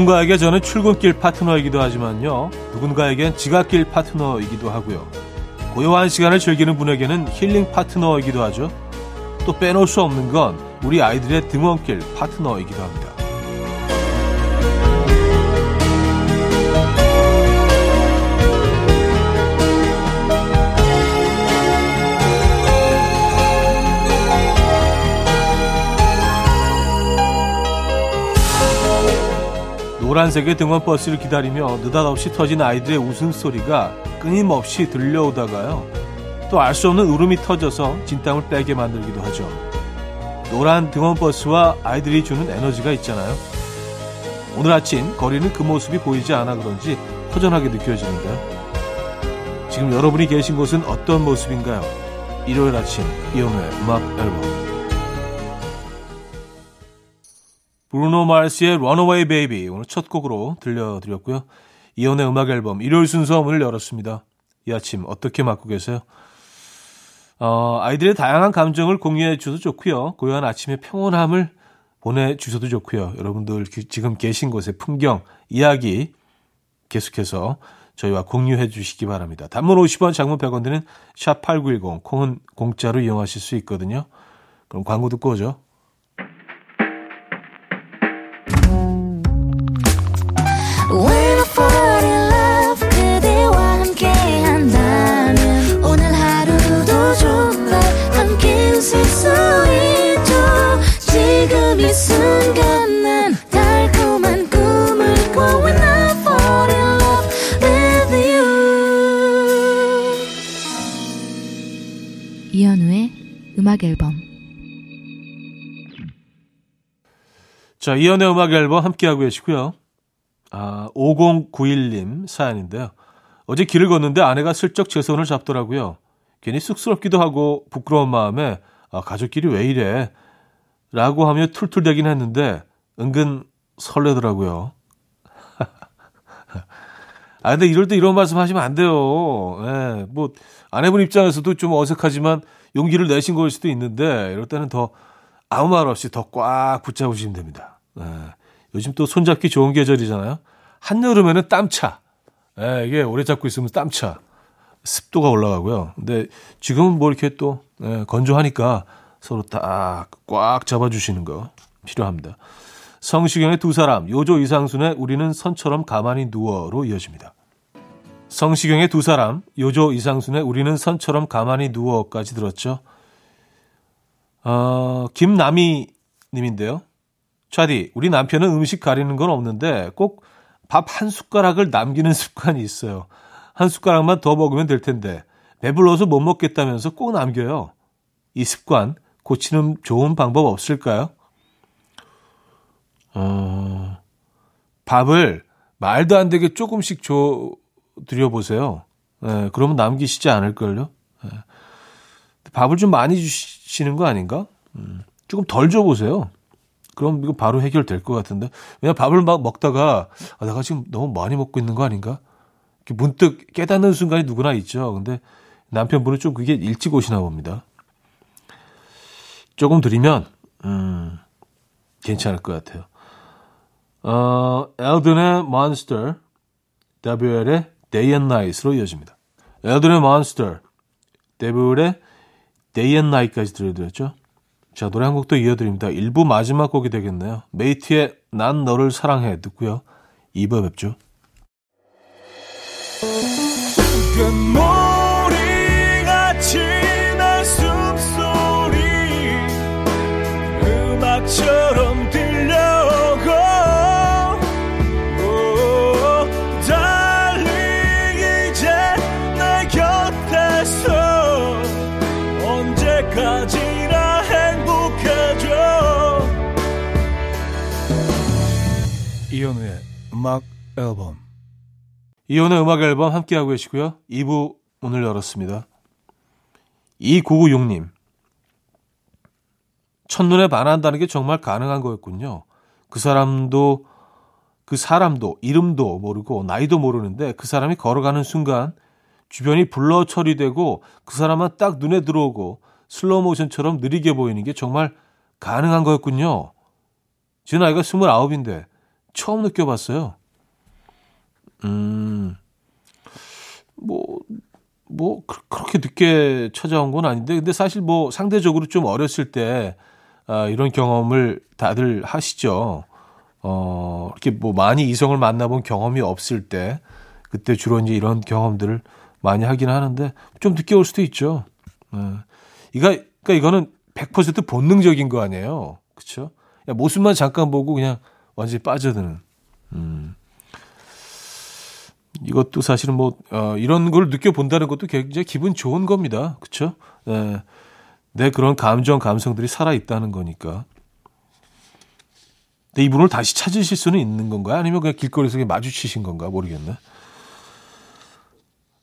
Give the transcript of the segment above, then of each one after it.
누군가에게 저는 출근길 파트너이기도 하지만요. 누군가에겐 지각길 파트너이기도 하고요. 고요한 시간을 즐기는 분에게는 힐링 파트너이기도 하죠. 또 빼놓을 수 없는 건 우리 아이들의 등원길 파트너이기도 합니다. 노란색의 등원버스를 기다리며 느닷없이 터진 아이들의 웃음소리가 끊임없이 들려오다가요. 또 알 수 없는 울음이 터져서 진땀을 빼게 만들기도 하죠. 노란 등원버스와 아이들이 주는 에너지가 있잖아요. 오늘 아침 거리는 그 모습이 보이지 않아 그런지 허전하게 느껴지는데요. 지금 여러분이 계신 곳은 어떤 모습인가요? 일요일 아침 이용의 음악 앨범 브루노 마르스의 Runaway Baby 오늘 첫 곡으로 들려드렸고요. 이연의 음악 앨범 일요일 순서 문을 열었습니다. 이 아침 어떻게 맞고 계세요? 어, 아이들의 다양한 감정을 공유해 주셔도 좋고요. 고요한 아침의 평온함을 보내주셔도 좋고요. 여러분들 지금 계신 곳의 풍경, 이야기 계속해서 저희와 공유해 주시기 바랍니다. 단문 50원, 장문 100원 드는 샵8910, 콩은 공짜로 이용하실 수 있거든요. 그럼 광고 듣고 오죠. 음악 앨범 자, 이연의 음악 앨범 함께하고 계시고요. 아, 5091님 사연인데요. 어제 길을 걷는데 아내가 슬쩍 제 손을 잡더라고요. 괜히 쑥스럽기도 하고 부끄러운 마음에 아, 가족끼리 왜 이래? 라고 하며 툴툴대긴 했는데 은근 설레더라고요. 아, 근데 이럴 때 이런 말씀 하시면 안 돼요. 예, 뭐, 아내분 입장에서도 좀 어색하지만 용기를 내신 걸 수도 있는데 이럴 때는 더 아무 말 없이 더 꽉 붙잡으시면 됩니다. 예. 요즘 또 손잡기 좋은 계절이잖아요. 한여름에는 땀차. 예, 이게 오래 잡고 있으면 땀차. 습도가 올라가고요. 근데 지금은 뭐 이렇게 또 예, 건조하니까 서로 딱 꽉 잡아주시는 거 필요합니다. 성시경의 두 사람, 요조 이상순의 우리는 선처럼 가만히 누워로 이어집니다. 성시경의 두 사람, 요조 이상순의 우리는 선처럼 가만히 누워까지 들었죠. 어, 김남희 님인데요. 차디, 우리 남편은 음식 가리는 건 없는데 꼭 밥 한 숟가락을 남기는 습관이 있어요. 한 숟가락만 더 먹으면 될 텐데 배불러서 못 먹겠다면서 꼭 남겨요. 이 습관 고치는 좋은 방법 없을까요? 어, 밥을 말도 안 되게 조금씩 줘 드려보세요. 예, 그러면 남기시지 않을걸요? 예. 밥을 좀 많이 주시는 거 아닌가? 음, 조금 덜 줘보세요. 그럼 이거 바로 해결될 것 같은데. 왜냐 밥을 막 먹다가, 아, 내가 지금 너무 많이 먹고 있는 거 아닌가? 이렇게 문득 깨닫는 순간이 누구나 있죠. 근데 남편분은 좀 그게 일찍 오시나 봅니다. 조금 드리면, 음, 괜찮을 것 같아요. 어, 엘든의 몬스터, WL의 Day and Night으로 이어집니다. 엘든의 Monster, 데블의 Day and Night까지 들려드렸죠. 자, 노래 한 곡도 이어드립니다. 1부 마지막 곡이 되겠네요. 메이트의 난 너를 사랑해 듣고요. 2부 뵙죠. 이현우의 음악 앨범 이현우의 음악 앨범 함께하고 계시고요. 2부 오늘 열었습니다. 2996님 첫눈에 반한다는 게 정말 가능한 거였군요. 그 사람도 그 사람도 이름도 모르고 나이도 모르는데 그 사람이 걸어가는 순간 주변이 blur 처리되고 그 사람만 딱 눈에 들어오고 슬로우 모션처럼 느리게 보이는 게 정말 가능한 거였군요. 제 나이가 29인데 처음 느껴봤어요. 음, 뭐, 뭐, 그렇게 늦게 찾아온 건 아닌데, 근데 사실 뭐 상대적으로 좀 어렸을 때, 아, 이런 경험을 다들 하시죠. 어, 이렇게 뭐 많이 이성을 만나본 경험이 없을 때, 그때 주로 이제 이런 경험들을 많이 하긴 하는데, 좀 늦게 올 수도 있죠. 네. 이거, 그러니까 이거는 100% 본능적인 거 아니에요. 그쵸? 모습만 잠깐 보고 그냥 완전히 빠져드는. 음. 이것도 사실은 뭐, 어, 이런 걸 느껴본다는 것도 굉장히 기분 좋은 겁니다. 그쵸? 네. 내 그런 감정, 감성들이 살아있다는 거니까. 근데 이분을 다시 찾으실 수는 있는 건가요? 아니면 그냥 길거리에서 그냥 마주치신 건가? 모르겠네.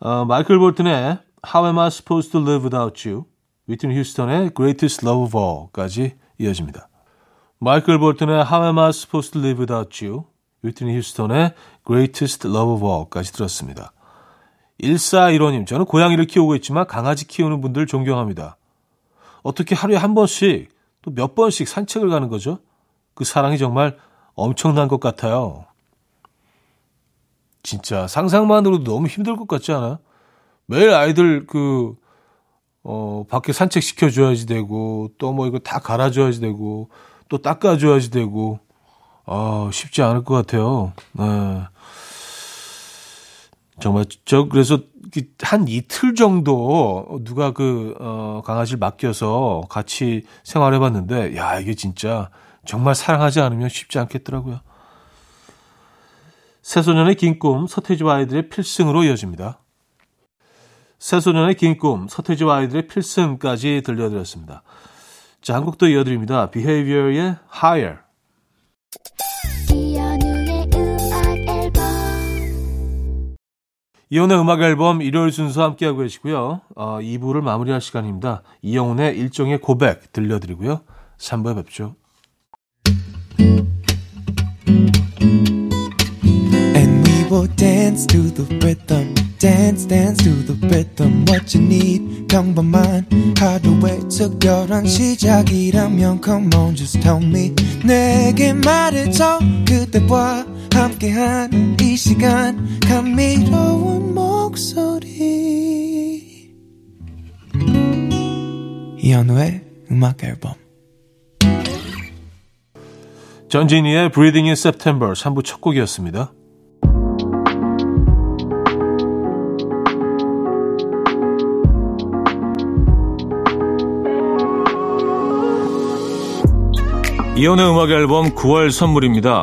어, 마이클 볼튼의 How Am I Supposed to Live Without You, 위튼 휴스턴의 Greatest Love of All까지 이어집니다. 마이클 볼튼의 How Am I Supposed to Live Without You, 위트니 휴스턴의 Greatest Love of All까지 들었습니다. 1415님, 저는 고양이를 키우고 있지만 강아지 키우는 분들 존경합니다. 어떻게 하루에 한 번씩 또 몇 번씩 산책을 가는 거죠? 그 사랑이 정말 엄청난 것 같아요. 진짜 상상만으로도 너무 힘들 것 같지 않아? 매일 아이들 그, 어, 밖에 산책 시켜줘야지 되고, 또 뭐 이거 다 갈아줘야지 되고, 또 닦아줘야지 되고, 아, 쉽지 않을 것 같아요. 네. 정말, 저, 그래서 한 이틀 정도 누가 그, 어, 강아지를 맡겨서 같이 생활해 봤는데, 야, 이게 진짜 정말 사랑하지 않으면 쉽지 않겠더라고요. 새소년의 긴 꿈, 서태지와 아이들의 필승으로 이어집니다. 새소년의 긴 꿈, 서태지와 아이들의 필승까지 들려드렸습니다. 자, 한곡더 이어드립니다. Behavior의 Higher. 이혼의 음악 앨범 일요일 순서 함께하고 계시고요. 어, 2부를 마무리할 시간입니다. 이영훈의 일종의 고백 들려드리고요. 3부에 뵙죠. Will dance to the rhythm. dance dance to the rhythm what you need 평범한 하루의 특별한 시작이라면 come on just tell me 내게 말해줘 그대와 함께한 이 시간 감미로운 목소리 이현우의 음악 앨범 전진이의 Breathing in September 3부 첫 곡이었습니다. 이혼의 음악 앨범 9월 선물입니다.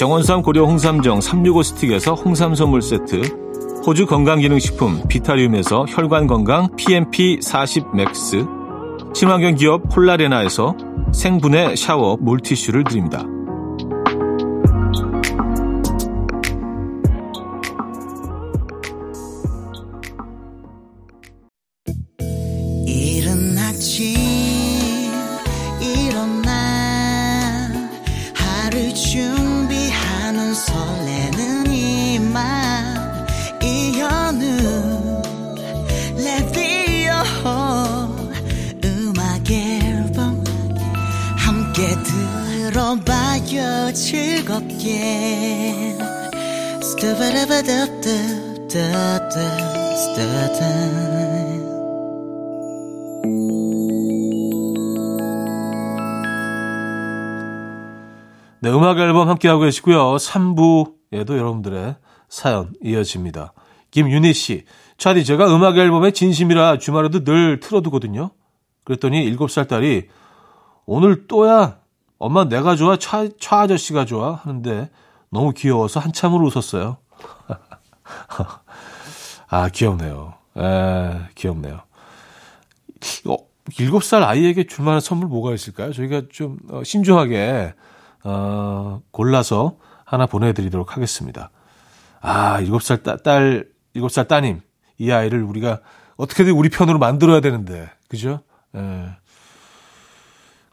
정원삼 고려 홍삼정 365 스틱에서 홍삼 선물 세트, 호주 건강기능식품 비타리움에서 혈관건강 PMP 40 맥스, 친환경 기업 폴라레나에서 생분해 샤워 물티슈를 드립니다. 즐겁게 네, 음악 앨범 함께하고 계시고요. 3부 에도 여러분들의 사연 이어집니다. 김윤희 씨, 차디 제가 음악 앨범의 진심이라 주말에도 늘 틀어두거든요. 그랬더니 7살 딸이 오늘 또야 엄마 내가 좋아 차, 차 아저씨가 좋아 하는데 너무 귀여워서 한참을 웃었어요. 아 귀엽네요. 에 귀엽네요. 어, 7살 아이에게 줄 만한 선물 뭐가 있을까요? 저희가 좀 어, 신중하게 어, 골라서 하나 보내드리도록 하겠습니다. 아, 7살 따, 딸, 7살 따님. 이 아이를 우리가 어떻게든 우리 편으로 만들어야 되는데. 그죠? 예.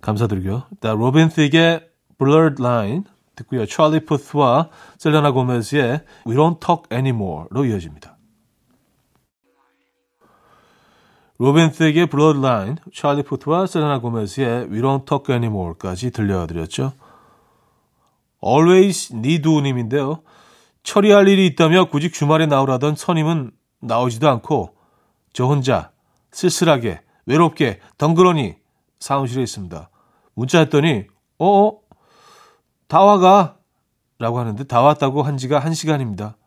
감사드리고요. 일단 로빈 틱의 Blurred Line 듣고요. 찰리 푸스와 셀레나 고메즈의 We Don't Talk Anymore로 이어집니다. 로빈 틱의 Blurred Line, 찰리 푸스와 셀레나 고메즈의 We Don't Talk Anymore까지 들려드렸죠. Always Need님인데요. 처리할 일이 있다며 굳이 주말에 나오라던 선임은 나오지도 않고 저 혼자 쓸쓸하게 외롭게 덩그러니 사무실에 있습니다. 문자했더니 어? 다 와가 라고 하는데 다 왔다고 한 지가 한 시간입니다.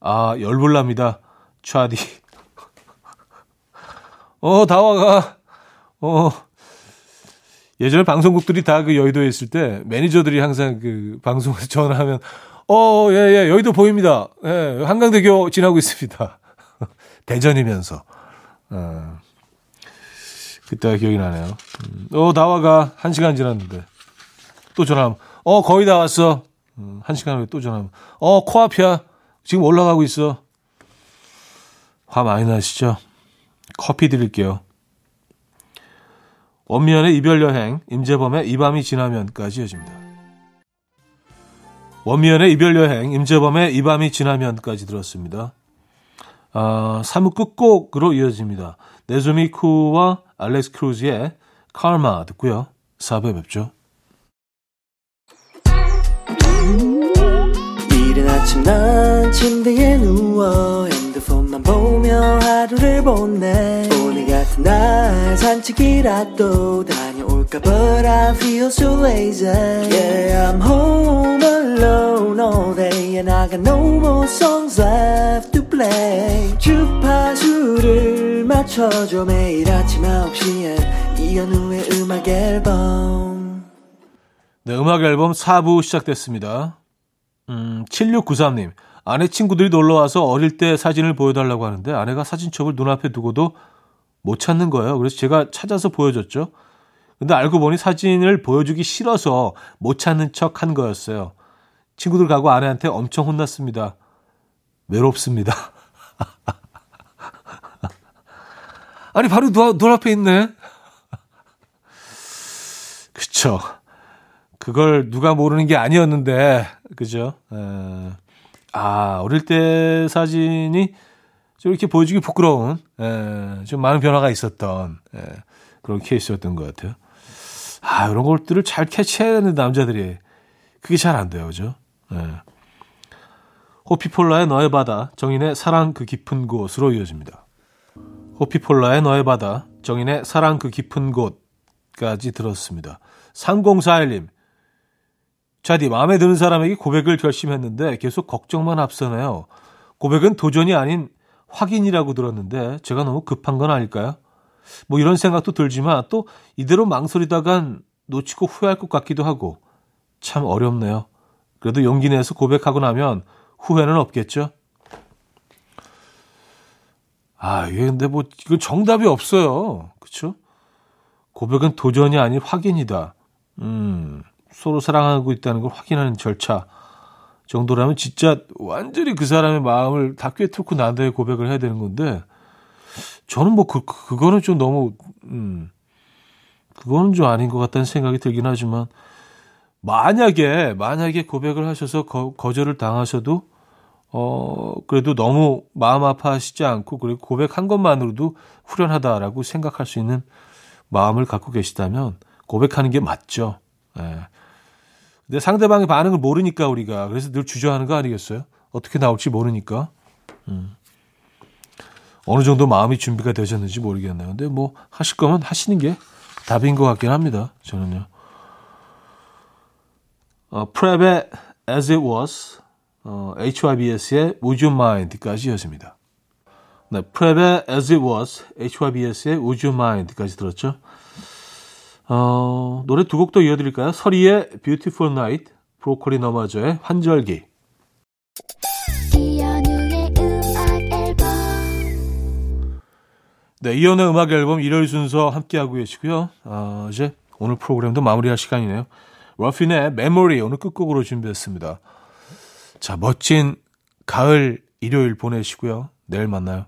아 열불납니다. 차디 어 다 와가 어 예전에 방송국들이 다 그 여의도에 있을 때 매니저들이 항상 그 방송에서 전화하면 어, 예, 예, 여의도 보입니다. 예, 한강대교 지나고 있습니다. 대전이면서. 어, 그때가 기억이 나네요. 음, 어, 나와가. 한 시간 지났는데. 또 전화하면, 어, 거의 다 왔어. 음, 한 시간 후에 또 전화하면, 어, 코앞이야. 지금 올라가고 있어. 화 많이 나시죠? 커피 드릴게요. 원미연의 이별 여행, 임재범의 이 밤이 지나면까지 이어집니다. 원미연의 이별 여행, 임재범의 이 밤이 지나면까지 들었습니다. 아, 3부 끝곡으로 이어집니다. 네즈미 쿠와 알렉스 크루즈의 카르마 듣고요. 4부에 뵙죠. 이른 아침 난 침대에 누워 핸드폰만 보며 하루를 보내 오늘 같은 날 산책이라도 다 녀올까 But I feel so lazy. Yeah I'm home alone all day And I got no more songs left to play. 주파수를 맞춰줘 매일 아침 9시에. 이현우의 음악 앨범. 네 음악 앨범 4부 시작됐습니다. 음, 7693님. 아내 친구들이 놀러 와서 어릴 때 사진을 보여달라고 하는데 아내가 사진첩을 눈앞에 두고도 못 찾는 거예요. 그래서 제가 찾아서 보여줬죠. 근데 알고 보니 사진을 보여주기 싫어서 못 찾는 척 한 거였어요. 친구들 가고 아내한테 엄청 혼났습니다. 외롭습니다. 아니, 바로 눈, 눈 앞에 있네. 그쵸. 그걸 누가 모르는 게 아니었는데, 그죠? 에, 아, 어릴 때 사진이 좀 이렇게 보여주기 부끄러운, 에, 좀 많은 변화가 있었던, 에, 그런 케이스였던 것 같아요. 아, 이런 것들을 잘 캐치해야 되는 남자들이, 그게 잘 안 돼요, 그죠? 에. 호피폴라의 너의 바다, 정인의 사랑 그 깊은 곳으로 이어집니다. 호피폴라의 너의 바다, 정인의 사랑 그 깊은 곳까지 들었습니다. 3041님, 자디 마음에 드는 사람에게 고백을 결심했는데 계속 걱정만 앞서네요. 고백은 도전이 아닌 확인이라고 들었는데 제가 너무 급한 건 아닐까요? 뭐 이런 생각도 들지만 또 이대로 망설이다간 놓치고 후회할 것 같기도 하고 참 어렵네요. 그래도 용기 내서 고백하고 나면 후회는 없겠죠? 아, 이게 근데 뭐 이건 정답이 없어요. 그렇죠? 고백은 도전이 아닌 확인이다. 음. 서로 사랑하고 있다는 걸 확인하는 절차 정도라면 진짜 완전히 그 사람의 마음을 다 꿰뚫고 난 다음에 고백을 해야 되는 건데 저는 뭐 그, 그거는 좀 너무 음 그거는 좀 아닌 것 같다는 생각이 들긴 하지만 만약에 만약에 고백을 하셔서 거, 거절을 당하셔도 어 그래도 너무 마음 아파하시지 않고 그리고 고백한 것만으로도 후련하다라고 생각할 수 있는 마음을 갖고 계시다면 고백하는 게 맞죠. 예. 근데 상대방의 반응을 모르니까 우리가 그래서 늘 주저하는 거 아니겠어요? 어떻게 나올지 모르니까. 음. 어느 정도 마음이 준비가 되셨는지 모르겠네요. 근데 뭐 하실 거면 하시는 게 답인 것 같긴 합니다. 저는요. 어, 프랩의 As It Was 어, HYBS의 Would You Mind까지 였습니다. 네, 프랩의 As It Was, HYBS의 Would You Mind까지 들었죠. 어, 노래 두곡더 이어드릴까요? 서리의 Beautiful Night, 브로콜리 너마저의 환절기. 네, 이연의 음악 앨범 일요일 순서 함께하고 계시고요. 어, 이제 오늘 프로그램도 마무리할 시간이네요. 러핀의 메모리 오늘 끝곡으로 준비했습니다. 자, 멋진 가을 일요일 보내시고요. 내일 만나요.